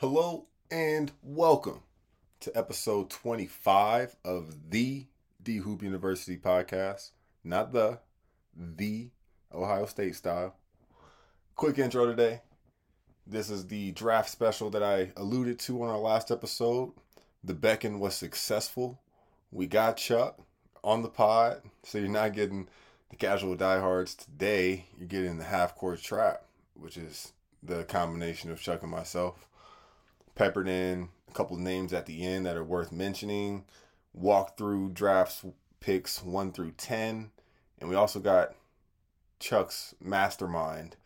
Hello and welcome to episode 25 of the D Hoop University podcast. Not the, the Ohio State style. Quick intro today. This is the draft special that I alluded to on our last episode. The beckon was successful. We got Chuck on the pod, so you're not getting the casual diehards today. You're getting the half court trap, which is the combination of Chuck and myself peppered in a couple names at the end that are worth mentioning. Walk through drafts picks one through ten, and we also got Chuck's mastermind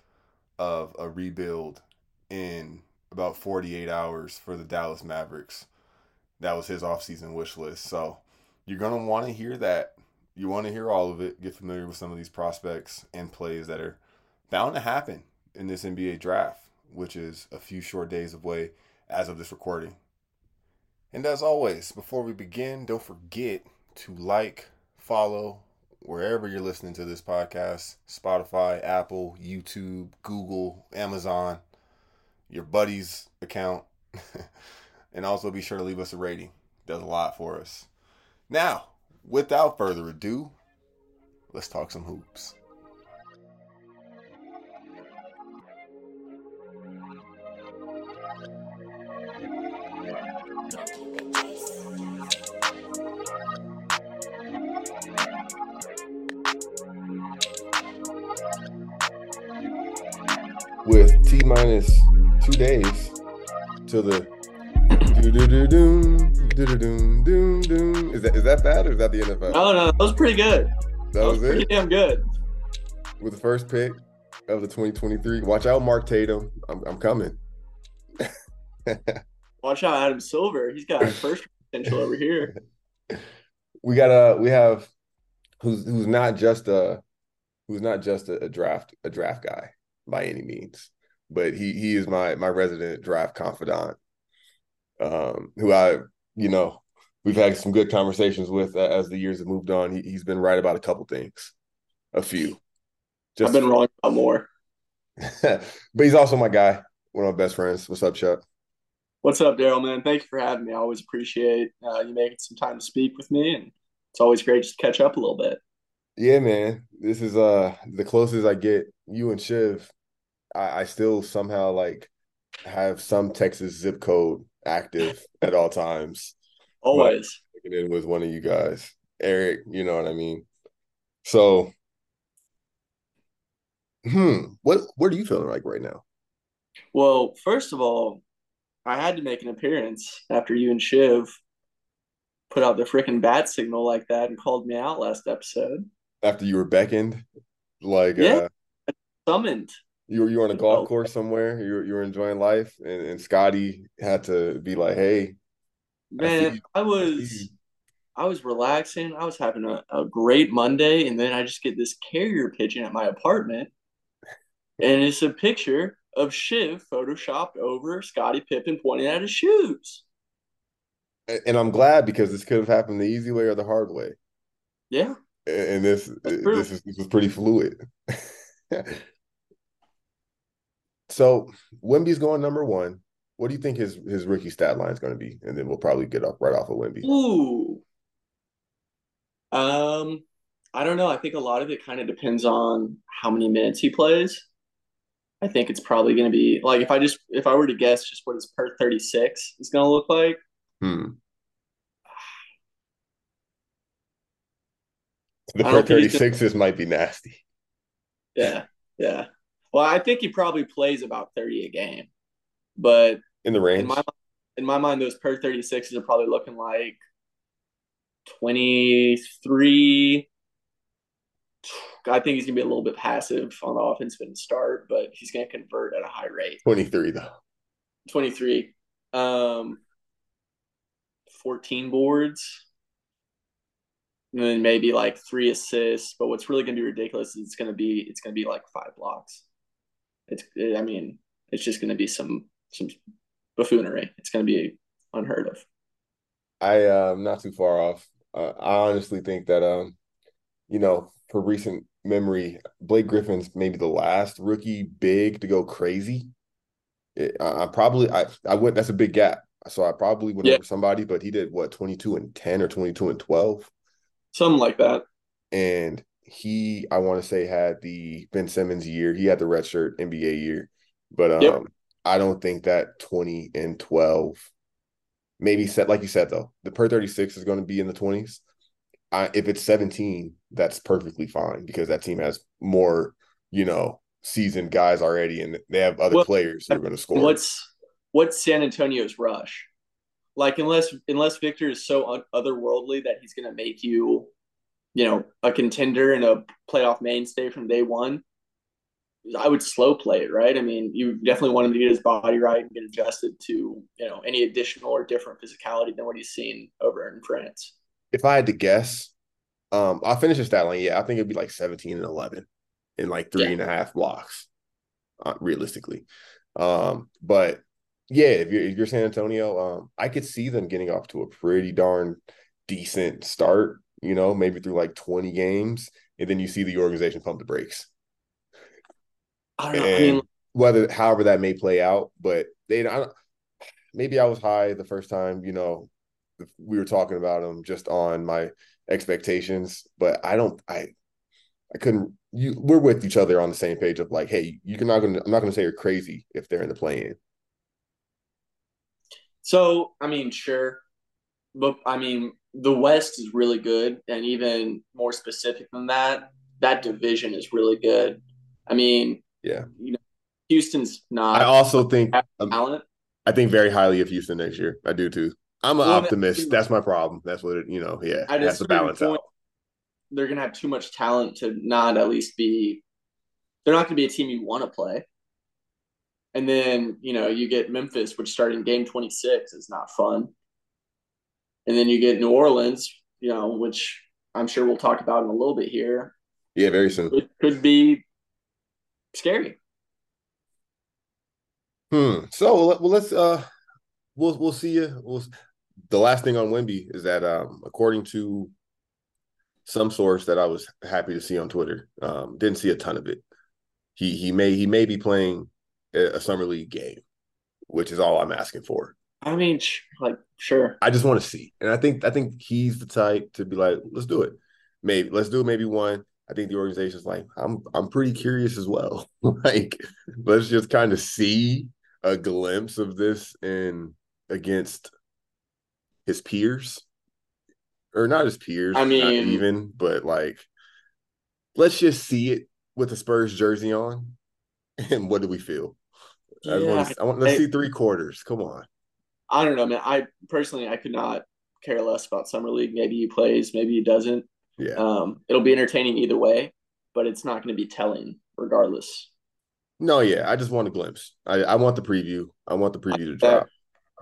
of a rebuild in about 48 hours for the Dallas Mavericks. That was his offseason wish list. So you're going to want to hear that. You want to hear all of it, get familiar with some of these prospects and plays that are bound to happen in this NBA draft, which is a few short days away as of this recording. And as always, before we begin, don't forget to like, follow wherever you're listening to this podcast Spotify, Apple, YouTube, Google, Amazon, your buddy's account. and also be sure to leave us a rating. Does a lot for us. Now, without further ado, let's talk some hoops. With T minus two days till the do do do doom do do doom doom doom. Is that is that bad or is that the NFL? No, no, that was pretty good. That, That was was pretty it damn good. with the first pick of the 2023. Watch out, Mark Tatum. I'm I'm coming. Watch out, Adam Silver. He's got first potential over here. we got a we have who's who's not just a who's not just a, a draft a draft guy by any means, but he he is my my resident draft confidant. Um, who I you know we've had some good conversations with uh, as the years have moved on. He he's been right about a couple things, a few. Just I've been wrong about more. but he's also my guy, one of my best friends. What's up, Chuck? What's up, Darrell, man? Thank you for having me. I always appreciate uh, you making some time to speak with me, and it's always great just to catch up a little bit. Yeah, man. This is uh the closest I get. You and Shiv, I, I still somehow like have some Texas zip code active at all times. Always. In with one of you guys, Eric. You know what I mean. So, hmm, what what are you feeling like right now? Well, first of all, I had to make an appearance after you and Shiv put out the freaking bat signal like that and called me out last episode. After you were beckoned, like Yeah. uh, Summoned. You were you were on a golf oh. course somewhere, you were you were enjoying life, and, and Scotty had to be like, "Hey, Man. I I was you." I was relaxing. I was having a, a great Monday, and then I just get this carrier pigeon at my apartment, and it's a picture of Shiv photoshopped over Scottie Pippen pointing at his shoes. and I'm glad because this could have happened the easy way or the hard way. Yeah, And this uh, this is this was pretty fluid. so Wemby's going number one. What do you think his his rookie stat line is going to be? And then we'll probably get up right off of Wemby. Ooh. Um, I don't know. I think a lot of it kind of depends on how many minutes he plays. I think it's probably going to be like if I just if I were to guess just what his per 36 is going to look like. Hmm. The per don't think he's thirty sixes might be nasty. Yeah, yeah. Well, I think he probably plays about 30 a game. But In the in range. my in my mind, those per 36s are probably looking like 23. I think he's gonna be a little bit passive on the offensive end start, but he's gonna convert at a high rate. 23 though. 23. Um 14 boards. And then maybe like three assists. But what's really gonna be ridiculous is it's gonna be it's gonna be like five blocks. It's I mean, it's just gonna be some some buffoonery. It's gonna be unheard of. I uh, am not too far off. Uh, I honestly think that um, you know, for recent memory, Blake Griffin's maybe the last rookie big to go crazy It, I, I, probably I I went. That's a big gap. So I probably went Yeah. over somebody, but he did what twenty two and ten or twenty two and twelve, Something like that. and he I want to say had the Ben Simmons year. He had the redshirt NBA year, but um, Yep. I don't think that twenty and twelve. Maybe set like you said though, the per thirty six is going to be in the twenties. I, if it's 17, that's perfectly fine because that team has more, you know, seasoned guys already and they have other Well, players who are going to score. What's what's San Antonio's rush? Like unless unless Victor is so un- otherworldly that he's going to make you, you know, a contender and a playoff mainstay from day one. I would slow play it, right? I mean, you definitely want him to get his body right and get adjusted to, you know, any additional or different physicality than what he's seen over in France. if I had to guess, um, I'll finish the stat line. Yeah, I think it'd be like 17 and 11 in like three Yeah. and a half blocks, uh, realistically. Um, but yeah, if you're, if you're San Antonio, um, I could see them getting off to a pretty darn decent start, you know, maybe through like 20 games. And then you see the organization pump the brakes. I don't know. I mean, whether, however, that may play out, but they, I don't, maybe I was high the first time, you know, we were talking about them just on my expectations, but I don't, I, I couldn't. You, we're with each other on the same page of like, hey, you're not gonna. I'm not gonna say you're crazy if they're in the play-in. So, I mean, sure. But I mean, the West is really good. And even more specific than that, that division is really good. I mean, Yeah. you know, Houston's not I also think, talent. I think very highly of Houston next year. I do too. I'm an Well, optimist. that- That's my problem. That's what it. You know. Yeah, At it a has to certain balance out. they're going to have too much talent to not at least be, they're not going to be a team you want to play. And then, you know, you get Memphis, which starting game 26 is not fun. And then you get New Orleans, you know, which I'm sure we'll talk about in a little bit here. Yeah, very soon. It could be scary. Hmm. So well, let's uh, we'll we'll see you. We'll, the last thing on Wemby is that um, according to some source that I was happy to see on Twitter, um, didn't see a ton of it. He he may he may be playing a, a summer league game, which is all I'm asking for. I mean, like, sure. I just want to see, and I think I think he's the type to be like, let's do it. Maybe let's do it. Maybe one. I think the organization's like, I'm I'm pretty curious as well. like, let's just kind of see a glimpse of this in against his peers, or not his peers. I not mean- even, but like, let's just see it with the Spurs jersey on, and what do we feel? I, want to, I want let's see three quarters. Come on. I don't know, man. I personally, I could not care less about summer league. Maybe he plays, maybe he doesn't. Yeah. Um, it'll be entertaining either way, but it's not going to be telling regardless. No, yeah, I just want a glimpse. I, I want the preview. I want the preview to drop.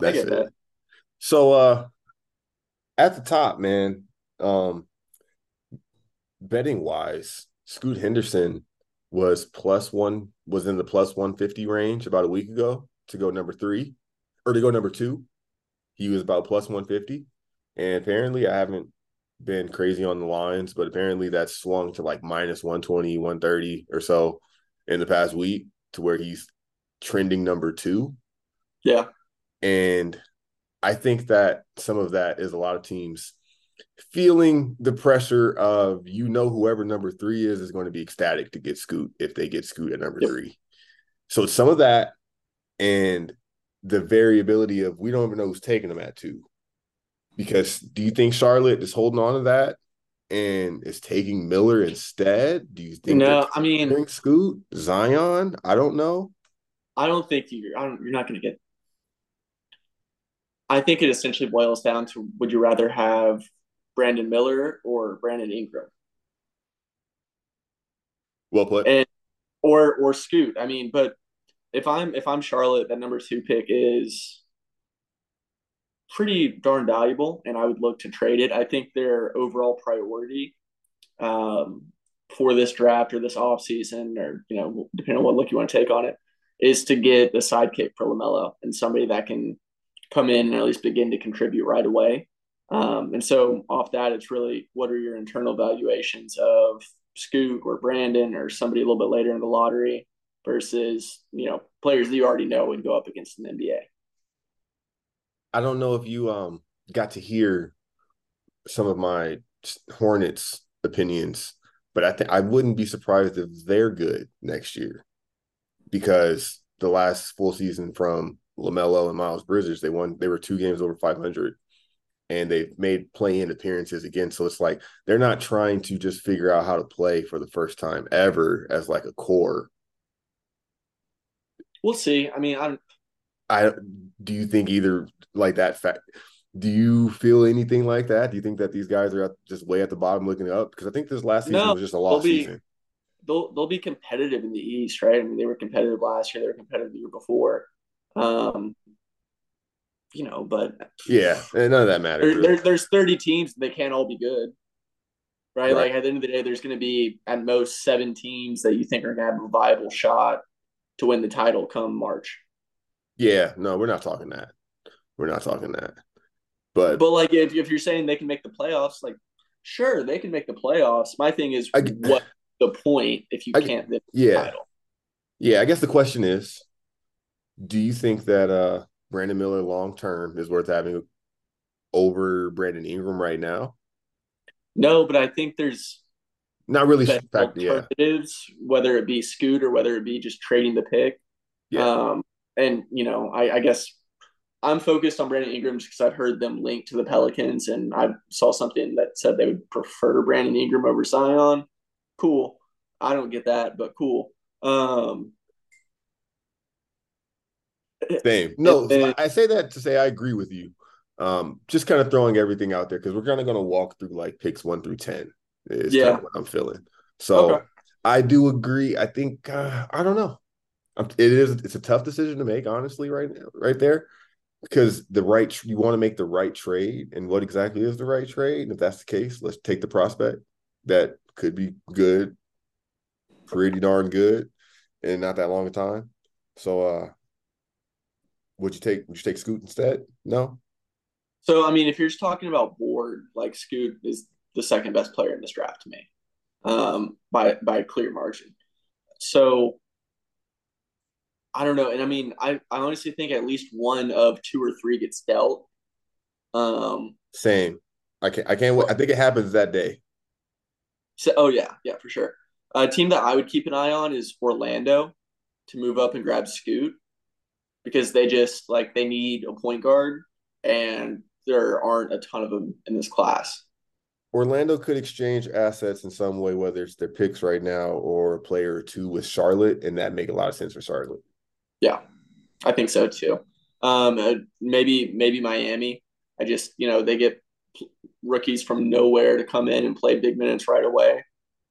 That's it. that. So uh at the top, man, um betting wise, Scoot Henderson was plus one was in the plus 150 range about a week ago to go number three or to go number two. He was about plus 150. And apparently I haven't been crazy on the lines, but apparently that's swung to like minus 120, 130 or so in the past week to where he's trending number two. Yeah. And I think that some of that is a lot of teams feeling the pressure of you know whoever number three is is going to be ecstatic to get Scoot if they get Scoot at number Yep. three. So some of that and the variability of we don't even know who's taking them at two. Because do you think Charlotte is holding on to that and is taking Miller instead? Do you think No, I mean, Scoot, Zion? I don't know. I don't think you're. I don't, you're not going to get. I think it essentially boils down to: Would you rather have Brandon Miller or Brandon Ingram, Well put. and or or Scoot? I mean, but if I'm if I'm Charlotte, that number two pick is pretty darn valuable, and I would look to trade it. I think their overall priority um, for this draft or this offseason, or you know, depending on what look you want to take on it, is to get the sidekick for Lamelo and somebody that can come in and at least begin to contribute right away. Um, and so off that, it's really what are your internal valuations of Scoot or Brandon or somebody a little bit later in the lottery versus you know players that you already know and go up against an NBA. I don't know if you um got to hear some of my Hornets opinions, but I think I wouldn't be surprised if they're good next year because the last full season from LaMelo and Miles Bridges, they won. They were two games over 500, and they've made play-in appearances again. So it's like they're not trying to just figure out how to play for the first time ever as like a core. We'll see. I mean, I'm. I do you think either like that fact? Do you feel anything like that? Do you think that these guys are just way at the bottom looking up? Because I think this last season no, was just a lost be, season. They'll they'll be competitive in the East, right? I mean, they were competitive last year. They were competitive the year before. Um, you know, but yeah, none of that matters. There, there, there's 30 teams; they can't all be good, right? right? Like at the end of the day, there's going to be at most seven teams that you think are going to have a viable shot to win the title come March. Yeah, no, we're not talking that. We're not talking that. But but like if if you're saying they can make the playoffs, like sure they can make the playoffs. My thing is I, what the point if you I, can't yeah. Title? Yeah, I guess the question is, do you think that uh Brandon Miller long term is worth having over Brandon Ingram right now? No, but I think there's not really fact, alternatives, yeah. whether it be Scoot or whether it be just trading the pick. Yeah. Um, and you know, I, I guess I'm focused on Brandon Ingram because I've heard them linked to the Pelicans, and I saw something that said they would prefer Brandon Ingram over Zion. Cool. I don't get that, but cool. Um, same. No, and, I say that to say I agree with you. Um, just kind of throwing everything out there because we're kind of going to walk through like picks one through ten. Is yeah. kind of what I'm feeling. So okay. I do agree. I think uh, I don't know. It is. It's a tough decision to make, honestly, right now, right there, because the right you want to make the right trade, and what exactly is the right trade? And if that's the case, let's take the prospect that could be good, pretty darn good, in not that long a time. So, uh, would you take? Would you take Scoot instead? No. So I mean, if you're just talking about board, like Scoot is the second best player in this draft to me, um, by by a clear margin. So I don't know, and I mean, I I honestly think at least one of two or three gets dealt. Um, same. I can't. I can't. Wait. I think it happens that day. So, oh yeah, yeah, for sure. A team that I would keep an eye on is Orlando to move up and grab Scoot because they just like they need a point guard and there aren't a ton of them in this class. Orlando could exchange assets in some way, whether it's their picks right now or a player or two with Charlotte, and that make a lot of sense for Charlotte. Yeah, I think so too. Um, uh, maybe maybe Miami. I just you know they get rookies from nowhere to come in and play big minutes right away.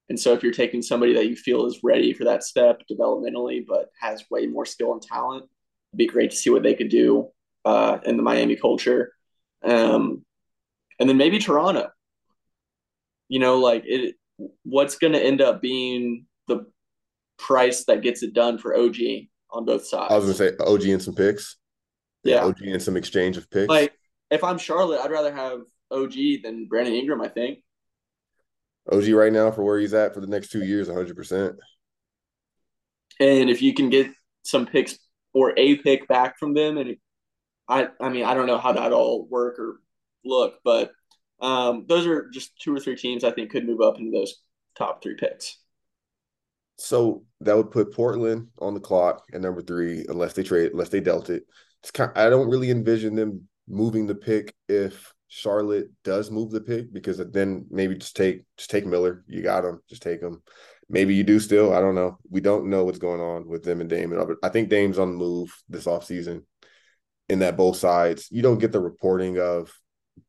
And so if you're taking somebody that you feel is ready for that step developmentally, but has way more skill and talent, it'd be great to see what they could do uh, in the Miami culture. Um, and then maybe Toronto. You know, like it. What's going to end up being the price that gets it done for OG on both sides? I was going to say OG and some picks. Yeah, OG and some exchange of picks. Like if I'm Charlotte, I'd rather have OG than Brandon Ingram. I think. OG right now for where he's at for the next two years, 100%. And if you can get some picks or a pick back from them, and I, I mean, I don't know how that all work or look, but um, those are just two or three teams I think could move up into those top three picks. So that would put Portland on the clock at number three, unless they trade, unless they dealt it. Kind. Of, I don't really envision them moving the pick if Charlotte does move the pick because then maybe just take just take Miller. You got him. Just take him. Maybe you do still. I don't know. We don't know what's going on with them and Damon. I think Dame's on the move this offseason in that both sides. You don't get the reporting of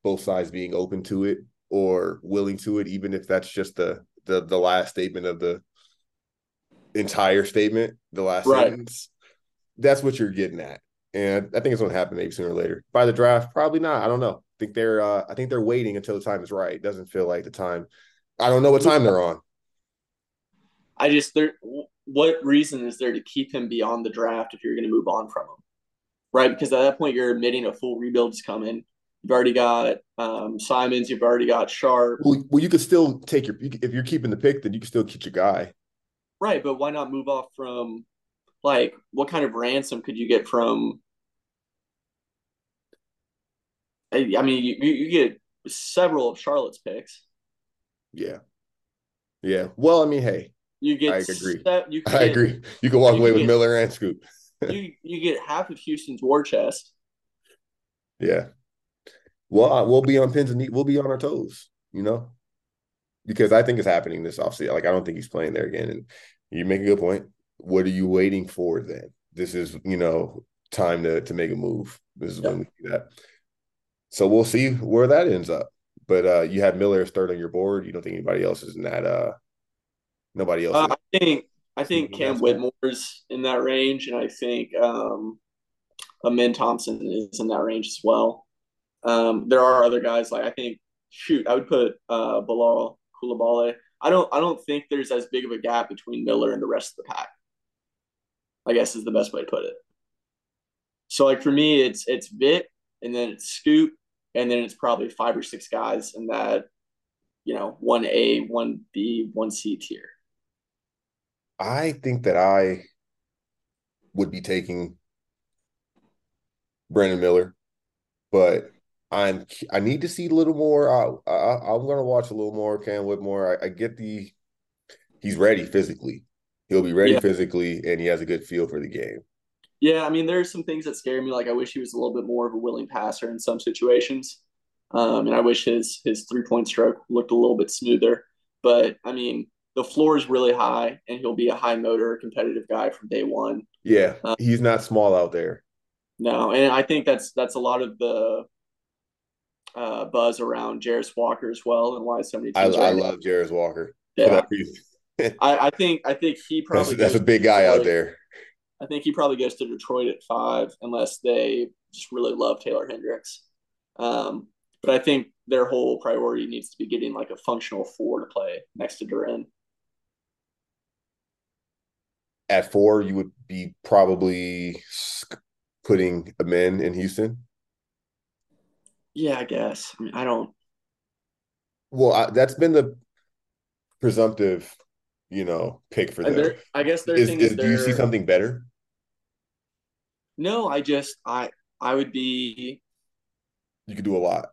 both sides being open to it or willing to it, even if that's just the the, the last statement of the entire statement, the last right. sentence. That's what you're getting at. And I think it's going to happen maybe sooner or later. By the draft, probably not. I don't know I think they're uh, I think they're waiting until the time is right. It doesn't feel like the time. I don't know what time they're on. I just there. What reason is there to keep him beyond the draft if you're going to move on from him, right? Because at that point you're admitting a full rebuild is coming. You've already got um, Simons. You've already got Sharp. Well, well, you could still take your if you're keeping the pick, then you can still keep your guy. Right, but why not move off from like what kind of ransom could you get from? I, I mean, you, you get several of Charlotte's picks. Yeah. Yeah. Well, I mean, hey, You get I agree. se- you I get- agree. You can walk you away with get- Miller and Scoot. you you get half of Houston's war chest. Yeah. Well, I- we'll be on pins and we'll be on our toes, you know, because I think it's happening this offseason. Like, I don't think he's playing there again. And you make a good point. What are you waiting for then? This is, you know, time to to make a move. This is when we do that. So we'll see where that ends up. But uh you have Miller as third on your board. You don't think anybody else is in that uh nobody else. Uh, I think I think Cam Whitmore's in that range, and I think um, Amen Thompson is in that range as well. Um, there are other guys like I think shoot I would put uh, Bilal Coulibaly. I don't I don't think there's as big of a gap between Miller and the rest of the pack. I guess is the best way to put it. So like for me, it's it's Vic, and then it's Scoot, and then it's probably five or six guys in that, you know, one A, one B, one C tier. I think that I would be taking Brandon Miller, but I'm I need to see a little more. I, I I'm gonna watch a little more Cam Whitmore. I, I get the he's ready physically. He'll be ready Yeah. physically, and he has a good feel for the game. Yeah, I mean, there's some things that scare me. Like, I wish he was a little bit more of a willing passer in some situations, um, and I wish his his three point stroke looked a little bit smoother. But I mean, the floor is really high, and he'll be a high motor, competitive guy from day one. Yeah, Uh, he's not small out there. No, and I think that's that's a lot of the uh, buzz around Jarace Walker as well, and why so many I. I love Jarace Walker for Yeah, that. I, I think I think he probably that's a big guy out there. I think he probably goes to Detroit at five unless they just really love Taylor Hendricks. Um, but I think their whole priority needs to be getting like a functional four to play next to Duren. At four, you would be probably putting Amen in Houston. Yeah, I guess. I mean, I don't. Well, I, that's been the presumptive, you know, pick for them. I guess their Is, thing is, is, do you see something better? No, I just I I would be You could do a lot.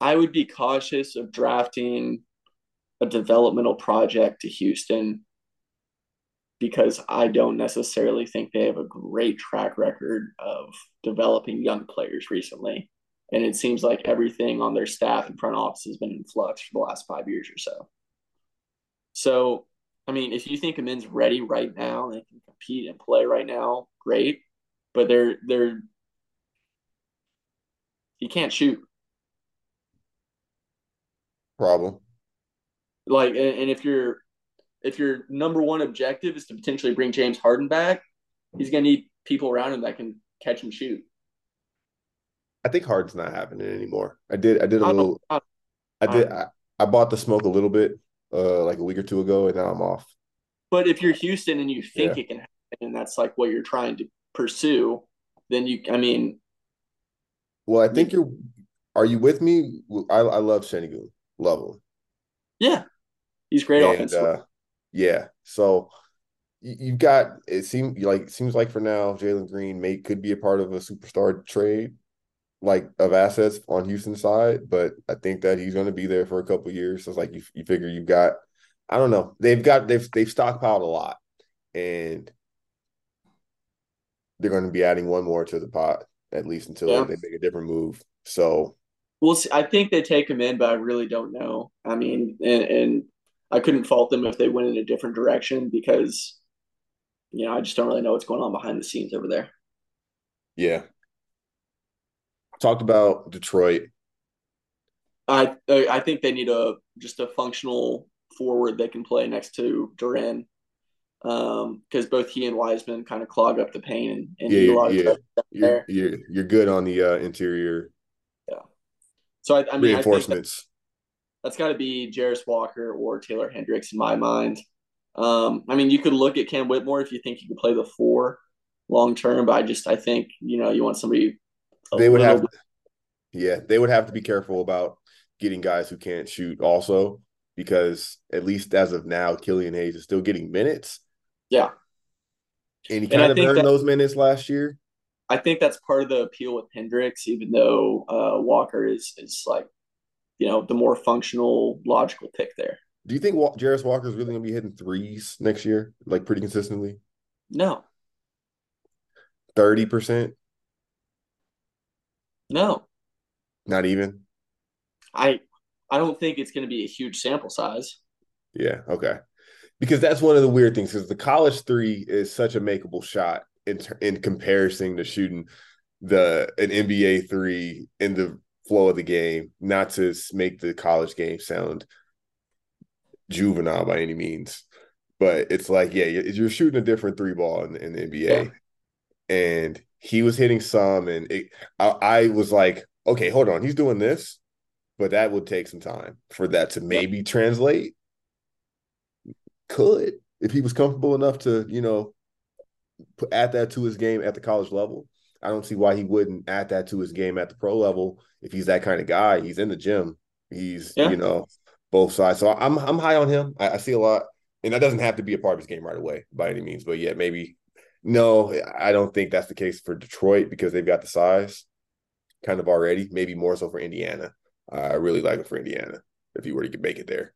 I would be cautious of drafting a developmental project to Houston because I don't necessarily think they have a great track record of developing young players recently. And it seems like everything on their staff and front office has been in flux for the last five years or so. So, I mean, if you think a Amen's ready right now and they can compete and play right now, great. But they're they're he can't shoot. Problem. like and, if your if your number one objective is to potentially bring James Harden back, he's gonna need people around him that can catch and shoot. I think Harden's not happening anymore. I did. I did a I little. I- I did. I, I bought the smoke a little bit, uh, like a week or two ago, and now I'm off. But if you're Houston and you think Yeah. it can happen, and that's like what you're trying to pursue, then you, I mean, Well, I think you're. Are you with me? I I love Sengun. Love him. yeah, he's great and offensively. uh, yeah, so you, you've got it. Seems like seems like for now, Jalen Green may could be a part of a superstar trade, like of assets on Houston's side. But I think that he's going to be there for a couple of years. So it's like you you figure you've got. I don't know. They've got they've they've stockpiled a lot, and they're going to be adding one more to the pot at least until Yeah. they make a different move. So We'll see. I think they take him in, but I really don't know. I mean, and, and I couldn't fault them if they went in a different direction because, you know, I just don't really know what's going on behind the scenes over there. yeah, talked about Detroit. I I think they need a just a functional forward that can play next to Duren, um, because both he and Wiseman kind of clog up the paint and, and need a lot Yeah, of yeah. You're, you're you're good on the uh, interior Yeah. So I, I mean, I think reinforcements. That's got to be Jarace Walker or Taylor Hendricks in my mind. Um, I mean, you could look at Cam Whitmore if you think he could play the four long term, but I just I think you know you want somebody. they would have, yeah, they would have to be careful about getting guys who can't shoot also because at least as of now, Killian Hayes is still getting minutes. Yeah. And he kind and of earned that, those minutes last year. I think that's part of the appeal with Hendricks, even though uh, Walker is is like, you know, the more functional, logical pick there. Do you think Jarace Walker is really going to be hitting threes next year, like pretty consistently? No. Thirty percent. No. Not even. I I don't think it's going to be a huge sample size. Yeah. Okay. Because that's one of the weird things. Because the college three is such a makeable shot in in comparison to shooting the an NBA three in the flow of the game. Not to make the college game sound juvenile by any means, but it's like yeah, you're shooting a different three ball in, in the NBA, yeah. and he was hitting some, and it, I, I was like, okay, hold on, he's doing this but that would take some time for that to maybe yep. translate. Could if he was comfortable enough to, you know, put, add that to his game at the college level. I don't see why he wouldn't add that to his game at the pro level if he's that kind of guy. He's in the gym. He's yeah. you know both sides. So I'm I'm high on him. I, I, see a lot, and that doesn't have to be a part of his game right away by any means. But yeah, maybe no, I don't think that's the case for Detroit because they've got the size kind of already. Maybe more so for Indiana. I really like him for Indiana if he were to make it there.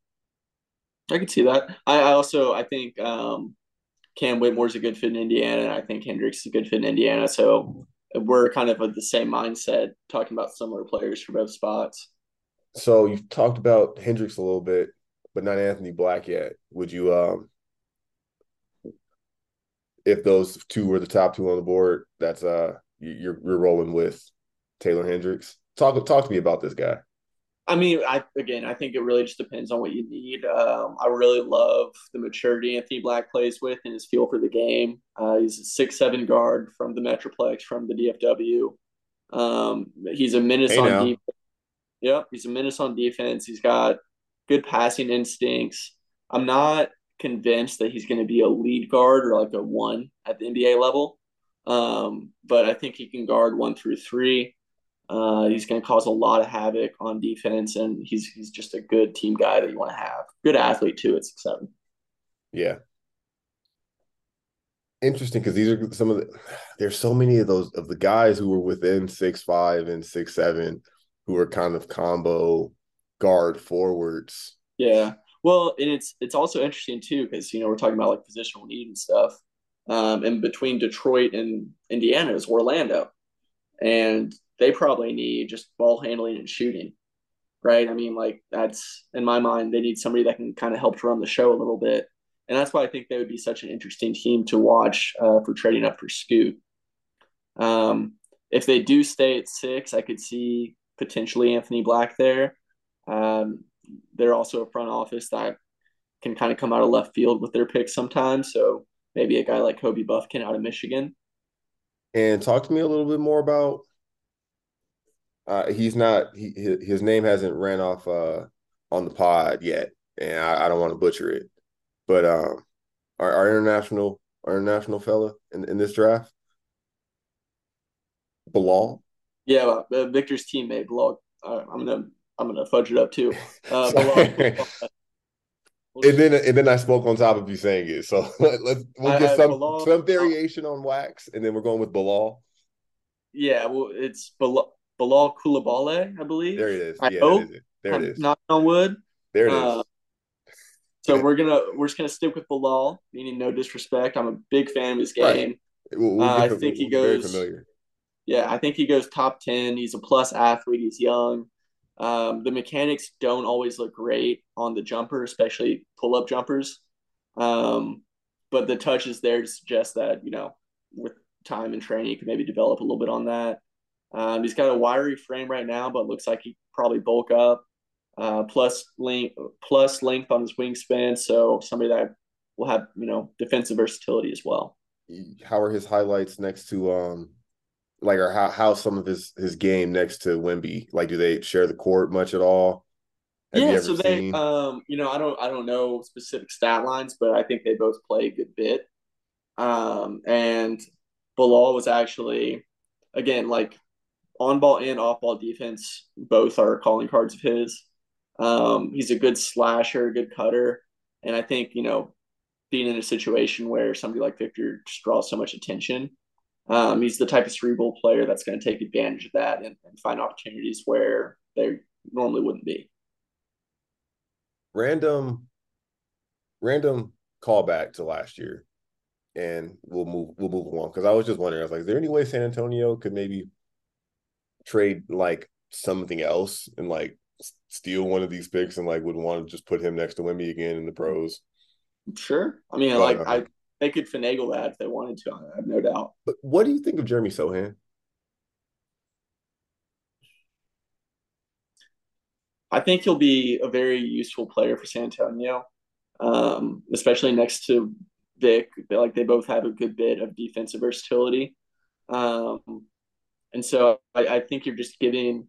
I can see that. I, I also I think um, Cam Whitmore's a good fit in Indiana, and I think Hendricks is a good fit in Indiana. So we're kind of of the same mindset, talking about similar players for both spots. So you've talked about Hendricks a little bit, but not Anthony Black yet. Would you, um, if those two were the top two on the board, that's uh, you're you're rolling with Taylor Hendricks. Talk talk to me about this guy. I mean, I again, I think it really just depends on what you need. Um, I really love the maturity Anthony Black plays with and his feel for the game. Uh, he's a six seven guard from the Metroplex from the DFW. Um, he's a menace hey on defense. Yep, he's a menace on defense. He's got good passing instincts. I'm not convinced that he's going to be a lead guard or like a one at the NBA level, um, but I think he can guard one through three. Uh, he's going to cause a lot of havoc on defense, and he's he's just a good team guy that you want to have. Good athlete too at six seven. Yeah, interesting because these are some of the. There's so many of those of the guys who were within six five and six seven who are kind of combo guard forwards. Yeah, well, and it's it's also interesting too because you know we're talking about like positional need and stuff. Um, and between Detroit and Indiana is Orlando, and they probably need just ball handling and shooting, right? I mean, like that's in my mind, they need somebody that can kind of help run the show a little bit, and that's why I think they would be such an interesting team to watch uh, for trading up for Scoot. Um, if they do stay at six, I could see potentially Anthony Black there. Um, they're also a front office that can kind of come out of left field with their picks sometimes. So maybe a guy like Kobe Bufkin out of Michigan. And talk to me a little bit more about uh, he's not. He, his name hasn't ran off uh, on the pod yet, and I, I don't want to butcher it. But um, our, our international, our international fella in, in this draft, Bilal. Yeah, uh, Victor's teammate Bilal. Uh, I'm gonna I'm gonna fudge it up too. Uh, and then and then I spoke on top of you saying it. So let, us we'll get some Bilal, some variation on wax, and then we're going with Bilal. Yeah, well, it's Bilal. Bilal Coulibaly, I believe. There it is. I yeah, hope. It. There it is. Not on wood. There it uh, is. So we're gonna we're just gonna stick with Bilal, meaning no disrespect. I'm a big fan of his game. Right. We'll, we'll uh, I think he goes. Yeah, I think he goes top ten. He's a plus athlete. He's young. Um, the mechanics don't always look great on the jumper, especially pull up jumpers. Um, but the touch is there to suggest that you know with time and training, you can maybe develop a little bit on that. Um, he's got a wiry frame right now, but looks like he probably bulk up. Uh, plus length, plus length on his wingspan, so somebody that will have you know defensive versatility as well. How are his highlights next to um, like or how how some of his his game next to Wemby? Like, do they share the court much at all? Have yeah, so they, seen? um, you know, I don't, I don't know specific stat lines, but I think they both play a good bit. Um, and Bilal was actually, again, like on ball and off ball defense both are calling cards of his. Um, he's a good slasher, good cutter, and I think you know being in a situation where somebody like Victor just draws so much attention. Um, he's the type of cerebral player that's going to take advantage of that and, and find opportunities where they normally wouldn't be. Random, random callback to last year, and we'll move we'll move along because I was just wondering. I was like, is there any way San Antonio could maybe trade like something else and like steal one of these picks and like would want to just put him next to Wemby again in the pros? Sure. I mean, like uh, I they could finagle that if they wanted to. I have no doubt. But what do you think of Jeremy Sochan? I think he'll be a very useful player for San Antonio, um, especially next to Vic. Like they both have a good bit of defensive versatility, um, and so I, I think you're just giving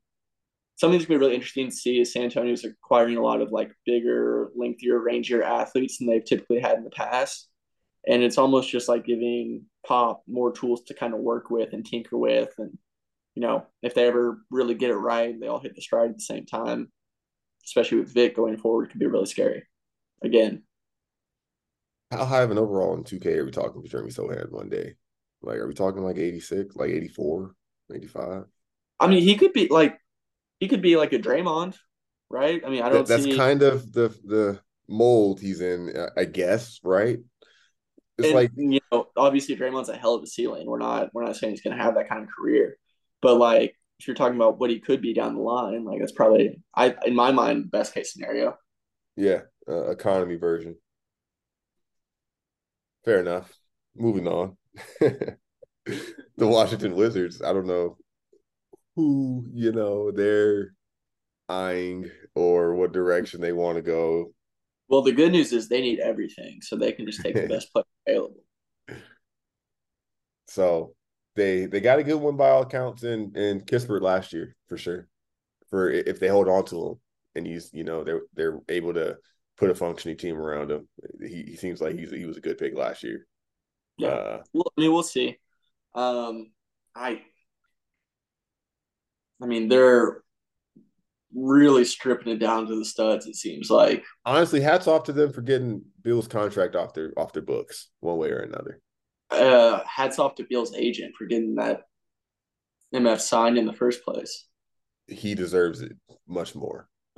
something that's gonna be really interesting to see is San Antonio's acquiring a lot of like bigger, lengthier, rangier athletes than they've typically had in the past. And it's almost just like giving Pop more tools to kind of work with and tinker with. And, you know, if they ever really get it right, they all hit the stride at the same time, especially with Vic going forward, could be really scary. Again. How high of an overall in 2K are we talking for Jeremy Sochan one day? Like, are we talking like 86, like 84, 85? I mean, he could be like he could be like a Draymond, right? I mean, I don't. That, that's see... kind of the the mold he's in, I guess, right? It's and, like you know, obviously Draymond's a hell of a ceiling. We're not we're not saying he's going to have that kind of career, but like if you're talking about what he could be down the line, like that's probably I in my mind best case scenario. Yeah, uh, economy version. Fair enough. Moving on. the Washington Wizards. I don't know who you know they're eyeing or what direction they want to go. Well, the good news is they need everything, so they can just take the best player available. So they they got a good one by all accounts in in Kispert last year for sure. For if they hold on to him and he's you know they're they're able to put a functioning team around him. He, he seems like he's he was a good pick last year. Yeah, uh, well, I mean we'll see. Um, I I mean, they're really stripping it down to the studs. It seems like. Honestly, hats off to them for getting Bill's contract off their off their books one way or another. Uh, hats off to Bill's agent for getting that MF signed in the first place. He deserves it much more.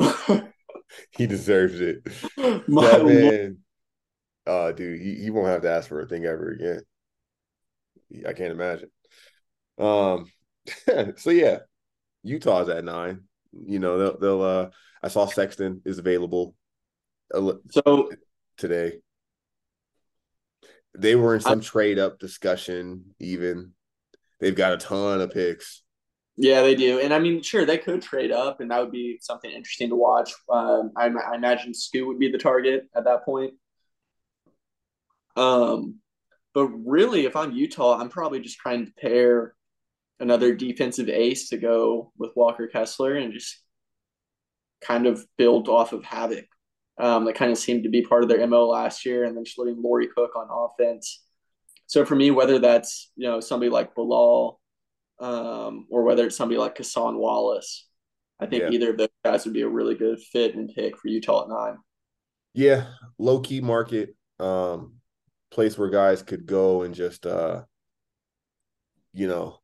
he deserves it. that man, uh, dude, he, he won't have to ask for a thing ever again. I can't imagine. Um, so yeah, Utah's at nine. You know, they'll, they'll uh I saw Sexton is available so today. They were in some I, trade up discussion, even. They've got a ton of picks. Yeah, they do. And I mean, sure, they could trade up, and that would be something interesting to watch. Um, I, I imagine Scoot would be the target at that point. Um, but really, if I'm Utah, I'm probably just trying to pair another defensive ace to go with Walker Kessler and just kind of build off of havoc. Um, that kind of seemed to be part of their MO last year, and then just letting Lauri cook on offense. So for me, whether that's you know somebody like Bilal, um, or whether it's somebody like Cason Wallace, I think yeah. either of those guys would be a really good fit and pick for Utah at nine. Yeah, low key market, um, place where guys could go and just uh, you know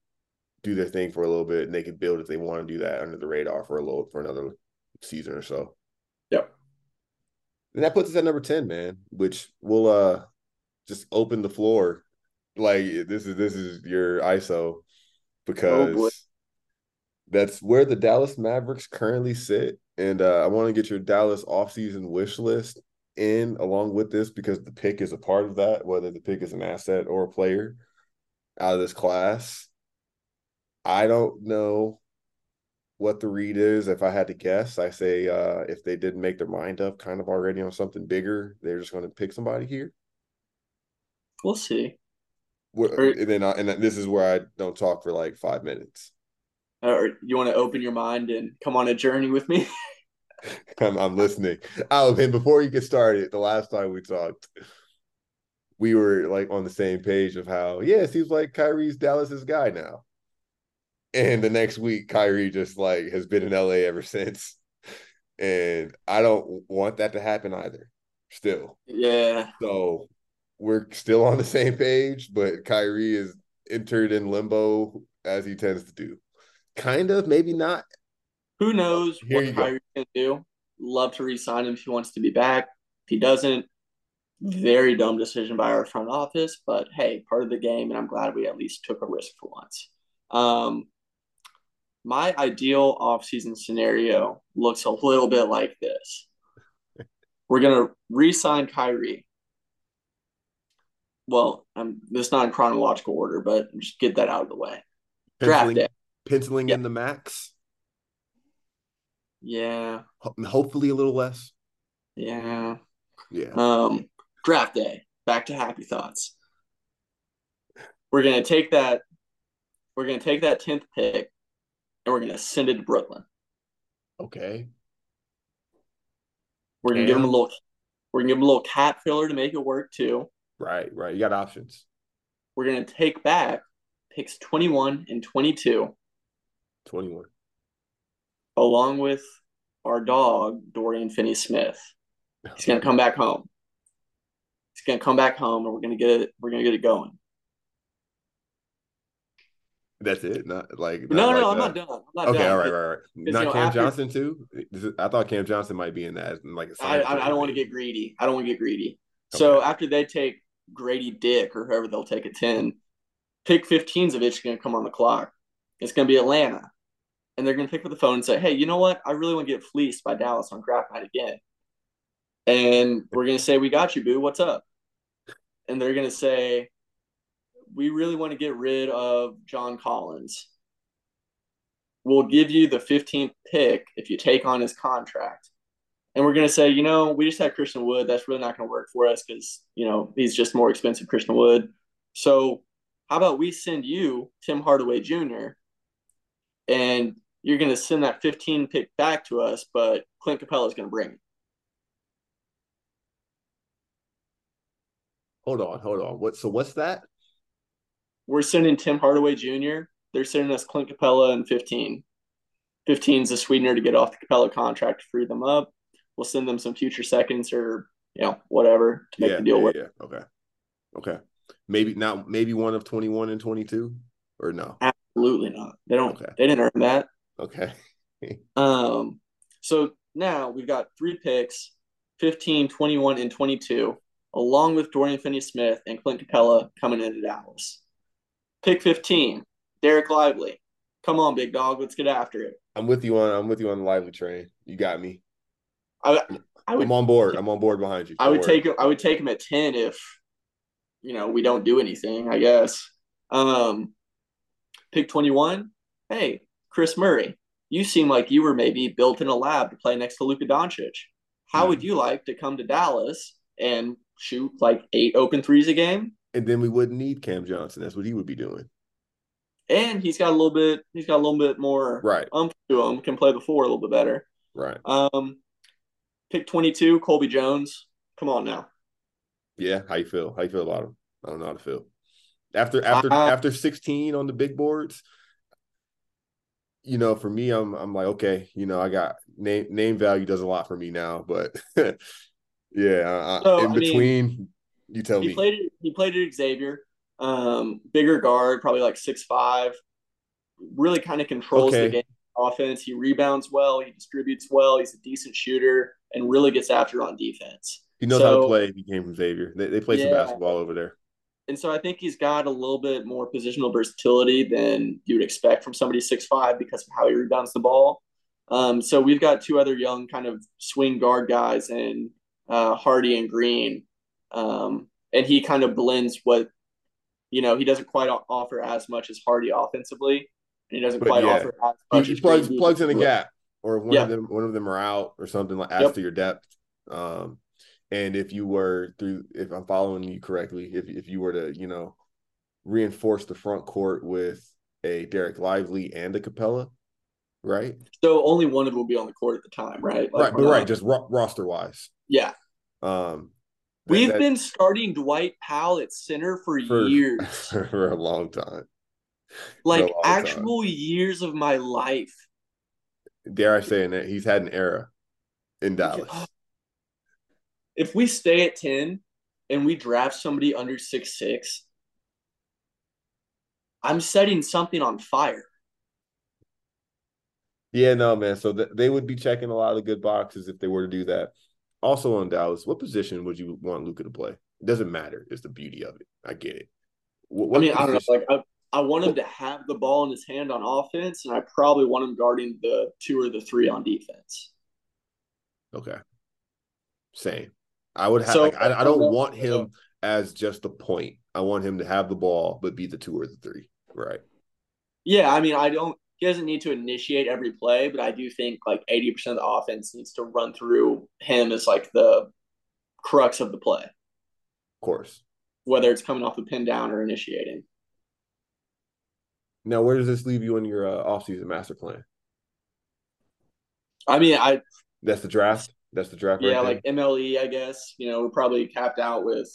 do their thing for a little bit and they could build if they want to do that under the radar for a little for another season or so. Yep. And that puts us at number 10, man, which will uh just open the floor. Like this is this is your ISO because oh that's where the Dallas Mavericks currently sit. And uh, I want to get your Dallas offseason wish list in along with this because the pick is a part of that, whether the pick is an asset or a player out of this class. I don't know what the read is. If I had to guess, I say uh, if they didn't make their mind up kind of already on something bigger, they're just going to pick somebody here. We'll see. Or, and then I, and this is where I don't talk for like five minutes. Or you want to open your mind and come on a journey with me? I'm, I'm listening. Oh, and before you get started, the last time we talked, we were like on the same page of how yeah, it seems like Kyrie's Dallas's guy now. And the next week, Kyrie just like has been in LA ever since. and I don't want that to happen either. Still, Yeah. so we're still on the same page, but Kyrie is entered in limbo as he tends to do. Kind of, maybe not. Who knows Here what go. Gonna do? Love to re-sign him if he wants to be back. If he doesn't, very dumb decision by our front office. But hey, part of the game, and I'm glad we at least took a risk for once. Um, my ideal offseason scenario looks a little bit like this. We're gonna re-sign Kyrie. Well, um, this is not in chronological order, but just get that out of the way. Draft Penciling, day. penciling Yeah. in the max. Yeah, Hopefully a little less. yeah. Yeah. Um, draft day. Back to happy thoughts. We're gonna take that. We're gonna take that tenth pick, and we're gonna send it to Brooklyn. Okay. We're gonna give them a little. We're gonna give them a little cap filler to make it work too. Right. Right. You got options. We're gonna take back picks twenty one and twenty two, Twenty-one. Along with our dog Dorian Finney Smith. He's gonna come back home. He's gonna come back home, and we're gonna get it. We're gonna get it going. That's it. Not like not No, like no, I'm not done. I'm not Okay, done. all right, right, right. you Not know, Cam after- Johnson too. I thought Cam Johnson might be in that. Like a I, I, I don't want to get greedy. I don't want to get greedy. So after they take Grady Dick or whoever they'll take at 10, pick 15's of it's going to come on the clock. It's going to be Atlanta. And they're going to pick up the phone and say, hey, you know what? I really want to get fleeced by Dallas on draft night again. And we're going to say, we got you, boo. What's up? And they're going to say, we really want to get rid of John Collins. We'll give you the 15th pick if you take on his contract and we're going to say, you know, we just had Christian Wood. That's really not going to work for us because, you know, he's just more expensive, Christian Wood. So, how about we send you Tim Hardaway Jr. and you're going to send that 15 pick back to us, but Clint Capela is going to bring it. Hold on, hold on. What? So what's that? We're sending Tim Hardaway Jr. They're sending us Clint Capela and 15. 15 is a sweetener to get off the Capela contract to free them up. We'll send them some future seconds or, you know, whatever to make yeah, the deal yeah, work. yeah. Okay, okay. Maybe not. Maybe one of twenty-one and twenty-two, or no? Absolutely not. They don't, Okay. they didn't earn that. Okay. Um, so now we've got three picks 15, 21, and 22, along with Dorian Finney Smith and Clint Capela coming into Dallas. Pick 15, Dereck Lively. Come on, big dog. Let's get after it. I'm with you on. I'm with you on the lively train. You got me. I, I would I'm on board. I'm on board behind you. I Don't would worry. take him. I would take him at ten if, you know, we don't do anything. I guess. Um, pick twenty one. Hey, Kris Murray, you seem like you were maybe built in a lab to play next to Luka Doncic. How Hmm. would you like to come to Dallas and shoot like eight open threes a game? And then we wouldn't need Cam Johnson. That's what he would be doing. And he's got a little bit. He's got a little bit more Right. ump to him. Can play the four a little bit better. Right. Um, pick twenty two, Colby Jones. Come on now. Yeah. How you feel? How you feel about him? I don't know how to feel. After after Uh, after 16 on the big boards, you know, for me, I'm I'm like, okay, you know, I got name name value does a lot for me now, but yeah, I- So, in I mean, between, you tell me. he me. played it. He played at Xavier. Um, bigger guard, probably like six five. Really kind of controls Okay. the game offense. He rebounds well. He distributes well. He's a decent shooter and really gets after on defense. he knows how to play. He came from Xavier. They they play some basketball over there. And so I think he's got a little bit more positional versatility than you would expect from somebody six five because of how he rebounds the ball. Um, so we've got two other young kind of swing guard guys in uh, Hardy and Green, um, and he kind of blends what you know. He doesn't quite offer as much as Hardy offensively, and he doesn't But quite yeah, offer as He, much. he as plugs plugs in a gap, or if one Yeah. of them one of them are out or something like adds Yep. to your depth. Um, and if you were through, if I'm following you correctly, if if you were to you know reinforce the front court with a Dereck Lively and a Capela, right? So only one of them will be on the court at the time, right? Like, right, but right, just ro- roster wise. yeah. Um, We've that- been starting Dwight Powell at center for, for years. for a long time. like long time. actual years of my life. Dare I say, and that he's had an era. in Dallas. If we stay at 10 and we draft somebody under six six, I'm setting something on fire. Yeah, no, man. So th- they would be checking a lot of good boxes if they were to do that. Also on Dallas, what position would you want Luka to play? It doesn't matter. It's the beauty of it. I get it. What, what I mean, position? I don't know. Like I, I want him to have the ball in his hand on offense, and I probably want him guarding the two or the three on defense. Okay. Same. I would have. So, like, I, I don't want him as just a point. I want him to have the ball, but be the two or the three. Right. Yeah, I mean, I don't. He doesn't need to initiate every play, but I do think like eighty percent of the offense needs to run through him as like the crux of the play. Of course. Whether it's coming off the pin down or initiating. Now, where does this leave you in your uh, offseason master plan? I mean, I. That's the draft. That's the draft. Yeah, right like MLE, I guess. You know, we're probably capped out with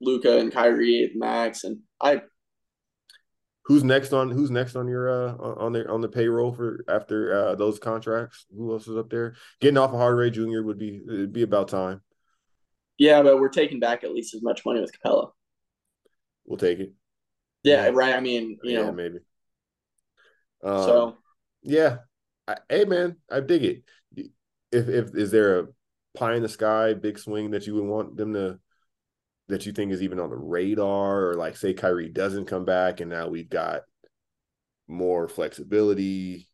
Luka and Kyrie at max, and I. Who's next on Who's next on your uh on the on the payroll for after uh those contracts? Who else is up there? Getting off of Hardaway Jr. would be it'd be about time. Yeah, but we're taking back at least as much money with Capela. We'll take it. Yeah, yeah. right. I mean, you yeah, know, maybe. Um, so yeah, I, hey man, I dig it if if is there a pie in the sky big swing that you would want them to that you think is even on the radar? Or like say Kyrie doesn't come back and now we've got more flexibility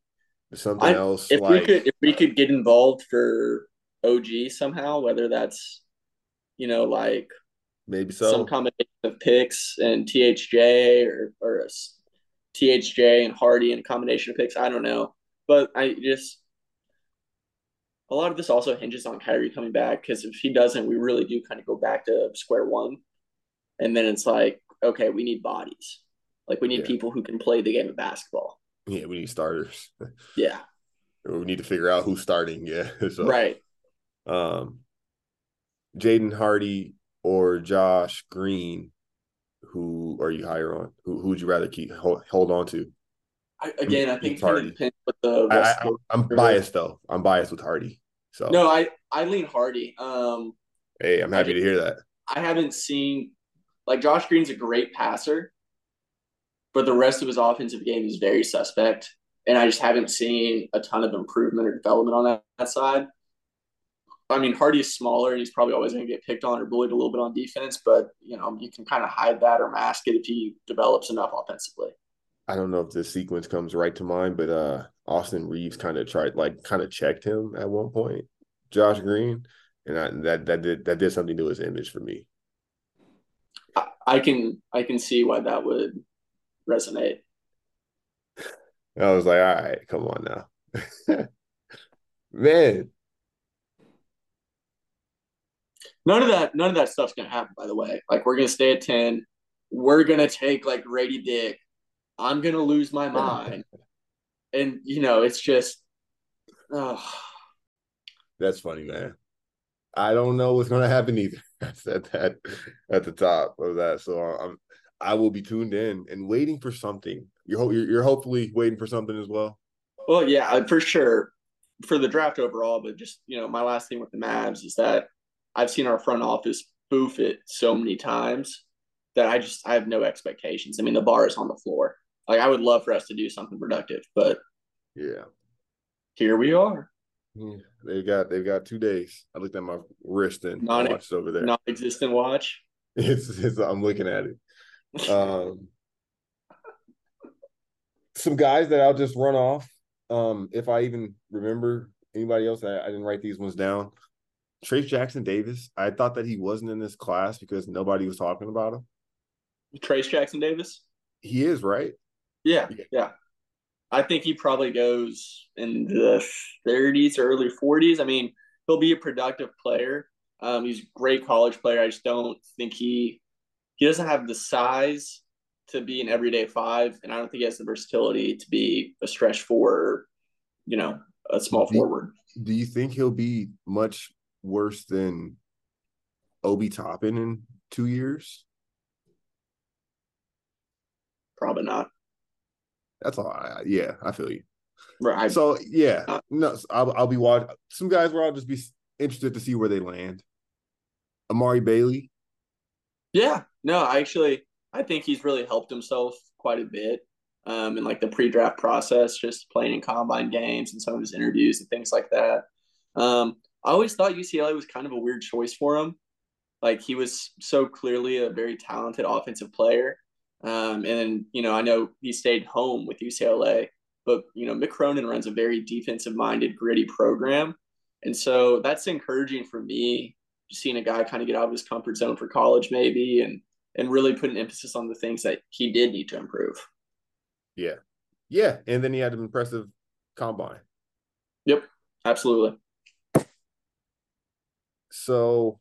something I, else if like we could if we could get involved for OG somehow whether that's you know like maybe so. some combination of picks and THJ or or THJ and Hardy and a combination of picks I don't know. But I just a lot of this also hinges on Kyrie coming back because if he doesn't, we really do kind of go back to square one. And then it's like, okay, we need bodies. Like we need yeah. people who can play the game of basketball. Yeah, we need starters. Yeah. we need to figure out who's starting. Yeah. so, right. Um, Jaden Hardy or Josh Green, who are you higher on? Who who would you rather keep hold, hold on to? I, again, I think Hardy. depends what the rest I, am biased though. I'm biased with Hardy. So no, I I lean Hardy. Um, hey, I'm happy to hear that. I haven't seen like Josh Green's a great passer, but the rest of his offensive game is very suspect, and I just haven't seen a ton of improvement or development on that, that side. I mean, Hardy is smaller and he's probably always going to get picked on or bullied a little bit on defense, but you know you can kind of hide that or mask it if he develops enough offensively. I don't know if the sequence comes right to mind, but uh Austin Reaves kind of tried like kind of checked him at one point, Josh Green, and I, that that did that did something to his image for me. I, I can I can see why that would resonate. I was like, all right, come on now. Man. None of that, none of that stuff's gonna happen, by the way. Like we're gonna stay at 10. We're gonna take like Grady Dick I'm gonna lose my mind. and you know, it's just oh. That's funny, man. I don't know what's gonna happen either. I said that at the top of that. So I'm I will be tuned in and waiting for something. You're you're, you're hopefully waiting for something as well. Well, yeah, for sure for the draft overall, but just you know, my last thing with the Mavs is that I've seen our front office boof it so many times that I just I have no expectations. I mean, the bar is on the floor. Like I would love for us to do something productive, but yeah, here we are. Yeah, they've got they've got two days. I looked at my wrist and non- watched over there. Non-existent watch. It's, it's I'm looking at it. Um, some guys that I'll just run off. Um, if I even remember anybody else, I, I didn't write these ones down. Trayce Jackson Davis. I thought that he wasn't in this class because nobody was talking about him. Trayce Jackson Davis. He is right. Yeah, yeah. I think he probably goes in the 30s, early 40s. I mean, he'll be a productive player. Um, he's a great college player. I just don't think he he doesn't have the size to be an everyday five, and I don't think he has the versatility to be a stretch four, you know, a small do forward. do you think he'll be much worse than Obi Toppin in two years? Probably not. That's all. I, yeah, I feel you. Right. So yeah, no, I'll, I'll be watching some guys where I'll just be interested to see where they land. Amari Bailey. Yeah, no, I actually I think he's really helped himself quite a bit um, in like the pre-draft process, just playing in combine games and some of his interviews and things like that. Um, I always thought UCLA was kind of a weird choice for him. Like he was so clearly a very talented offensive player. Um, and you know, I know he stayed home with UCLA, but you know, Mick Cronin runs a very defensive-minded, gritty program, and so that's encouraging for me. Seeing a guy kind of get out of his comfort zone for college, maybe, and and really put an emphasis on the things that he did need to improve. Yeah, yeah, and then he had an impressive combine. Yep, absolutely. So,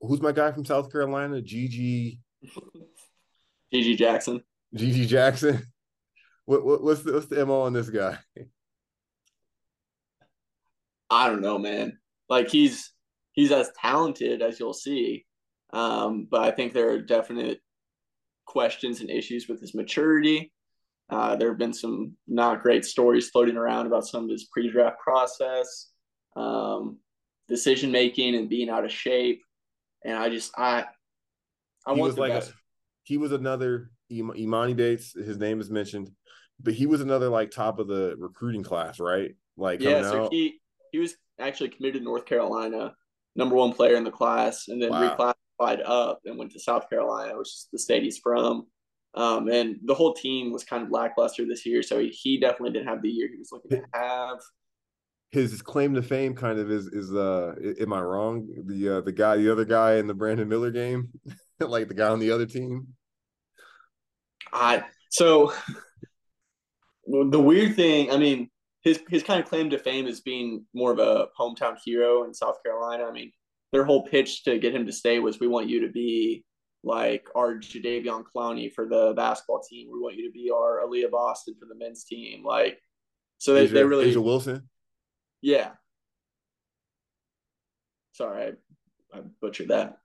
who's my guy from South Carolina? GG. GG Jackson. GG Jackson. What, what what's the what's the mo on this guy? I don't know, man. Like he's he's as talented as you'll see, um, but I think there are definite questions and issues with his maturity. Uh, there have been some not great stories floating around about some of his pre-draft process, um, decision making, and being out of shape. And I just I I he want the like best. a, he was another Im- Emoni Bates. His name is mentioned, but he was another like top of the recruiting class, right? Like yeah, so out. he he was actually committed to North Carolina, number one player in the class, and then Wow. reclassified up and went to South Carolina, which is the state he's from. Um, and the whole team was kind of lackluster this year, so he, he definitely didn't have the year he was looking to have. His claim to fame kind of is is uh am I wrong? The uh the guy the other guy in the Brandon Miller game, like the guy on the other team. I so the weird thing, I mean, his his kind of claim to fame is being more of a hometown hero in South Carolina. I mean, their whole pitch to get him to stay was, "We want you to be like our Jadeveon Clowney for the basketball team. We want you to be our Aliyah Boston for the men's team." Like, so they, A'ja, they really, A'ja Wilson. Yeah. Sorry, I, I butchered that,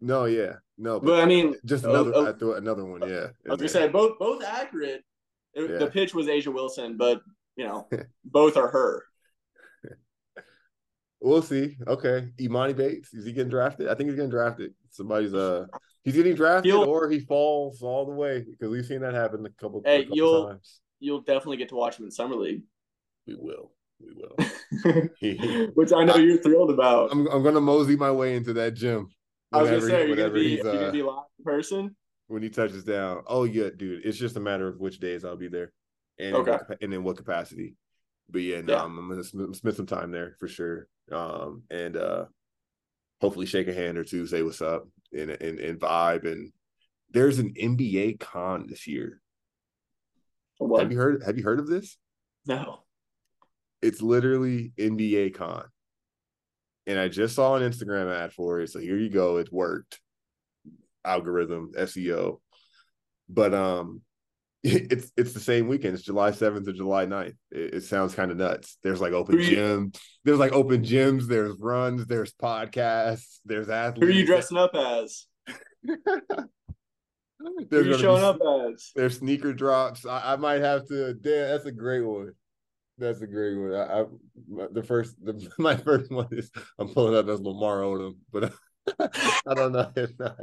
No, yeah, no, but I mean, just oh, another oh, I threw another one. Yeah, I was gonna say both both accurate. It- Yeah. The pitch was A'ja Wilson, but you know, both are her. We'll see. Okay, Emoni Bates is he getting drafted? I think he's getting drafted. Somebody's uh he's getting drafted He'll- or he falls all the way because we've seen that happen a couple, a couple you'll- times. You'll definitely get to watch him in summer league, We will. We will. which I know I- you're thrilled about. I'm I'm gonna mosey my way into that gym. I was gonna say, he- are you gonna whenever be, you gonna uh, be live in person? when he touches down. Oh yeah, dude. It's just a matter of which days I'll be there, and in what and in what capacity. But yeah, no, Yeah. I'm, I'm gonna spend some time there for sure. Um, and uh, hopefully shake a hand or two, say what's up, and and, and vibe. And there's an NBA con this year. What? Have you heard? Have you heard of this? No. It's literally NBA con. And I just saw an Instagram ad for it. So here you go. It worked. Algorithm, SEO. But um it's it's the same weekend. It's July 7th to July 9th. It, it sounds kind of nuts. There's like open gyms. There's like open gyms, there's runs, there's podcasts, there's athletes. Who are you dressing up as? Who There's are you showing be- up as? there's sneaker drops. I, I might have to. Damn, that's a great one. That's a great one. I, I the first, the, my first one is I'm pulling up as Lamar Odom, but I don't know. If not,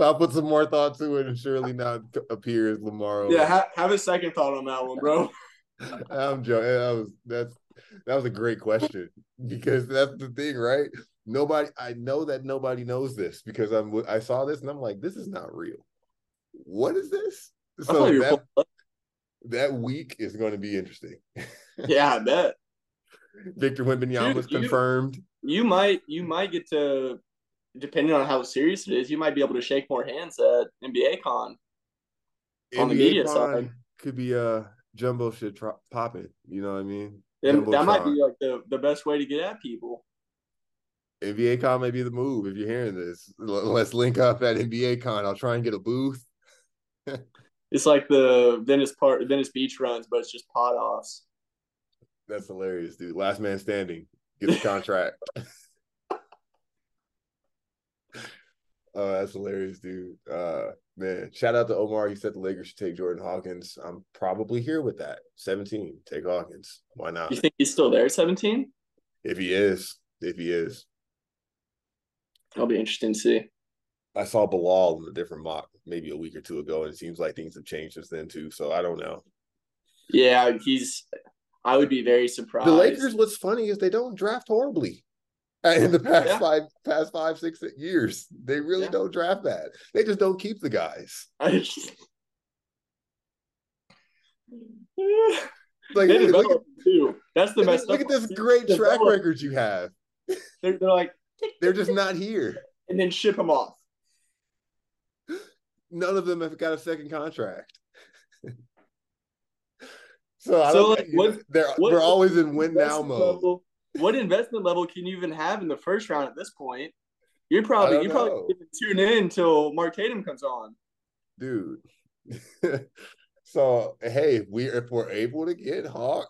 I'll put some more thought to it and surely not appear as Lamar Odom. Yeah, ha- have a second thought on that one, bro. I'm joking. That was that's that was a great question because that's the thing, right? Nobody, I know that nobody knows this because I'm I saw this and I'm like, this is not real. What is this? So thought you were that. That week is going to be interesting. Yeah, I bet. Victor Wembanyama was Dude, you- confirmed. You might you might get to depending on how serious it is, you might be able to shake more hands at NBA con. On the media con side. could be uh jumbo shit tro- popping. You know what I mean? And that might be like the, the best way to get at people. NBA con may be the move if you're hearing this. Let's link up at NBA con. I'll try and get a booth. It's like the Venice part Venice Beach runs, but it's just pot offs. That's hilarious, dude. Last man standing gets the contract. Oh, that's hilarious, dude. Uh, man, shout out to Omar. He said the Lakers should take Jordan Hawkins. I'm probably here with that. 17, take Hawkins. Why not? You think he's still there at 17? If he is, if he is. I'll be interested to see. I saw Bilal in a different mock maybe a week or two ago, and it seems like things have changed since then too. So I don't know. Yeah, he's. I would be very surprised. The Lakers. What's funny is they don't draft horribly. In the past yeah. five, past five, six years, they really yeah. don't draft bad. They just don't keep the guys. Like, hey, look at, too. That's the best. Look at this great track record you have. They're, they're like, they're just not here, and then ship them off. None of them have got a second contract. so I so don't like, what, they're what, we're always in win now mode. Level, what investment level can you even have in the first round at this point? You're probably you probably tune in until Mark Tatum comes on, dude. so hey, we if we're able to get Hawk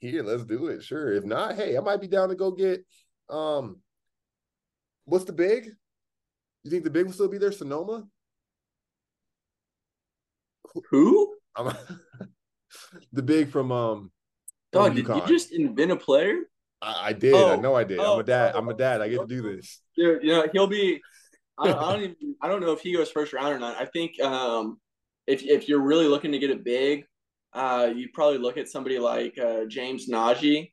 here, let's do it. Sure. If not, hey, I might be down to go get um what's the big? You think the big will still be there? Sonoma? Who? the big from um. Dog, did you just invent a player? I, I did. Oh, I know I did. Oh, I'm a dad. Oh, I'm a dad. I get to do this. Dude, you know he'll be. I, I don't even. I don't know if he goes first round or not. I think um, if if you're really looking to get a big, uh, you probably look at somebody like uh, James Nnaji.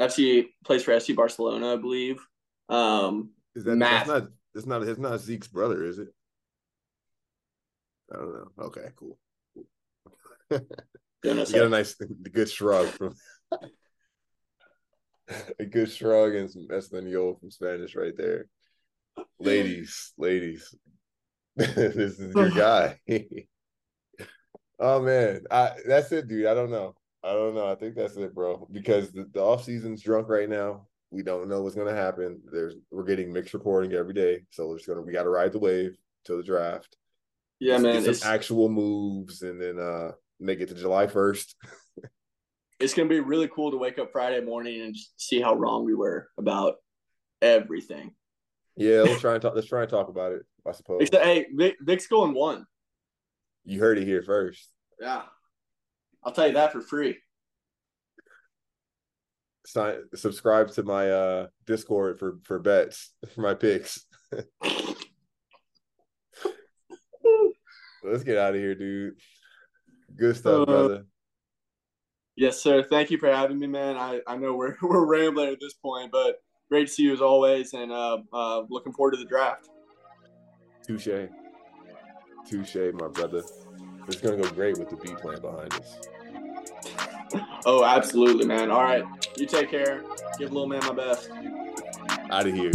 FC plays for FC Barcelona, I believe. Um, is that that's not it's not it's not Zeke's brother, is it? I don't know. Okay, cool. you got a nice good shrug from a good shrug and some Espanol from Spanish right there. Ladies, ladies. this is your guy. oh man. I that's it, dude. I don't know. I don't know. I think that's it, bro. Because the, the off season's drunk right now. We don't know what's going to happen. There's we're getting mixed reporting every day, so we're just gonna we got to ride the wave till the draft. Yeah, man. Get some actual moves, and then uh make it to July first. it's gonna be really cool to wake up Friday morning and see how wrong we were about everything. Yeah, let's try and talk. Let's try and talk about it. I suppose. Except, hey, Vic, Vic's going one. You heard it here first. Yeah, I'll tell you that for free sign subscribe to my uh discord for for bets for my picks. Let's get out of here dude. Good stuff uh, brother. yes sir. Thank you for having me man. I i know we're we're rambling at this point but great to see you as always and uh, uh looking forward to the draft. Touche. Touche my brother. It's gonna go great with the beat playing behind us oh, absolutely, man. All right. You take care. Give little man my best. Out of here.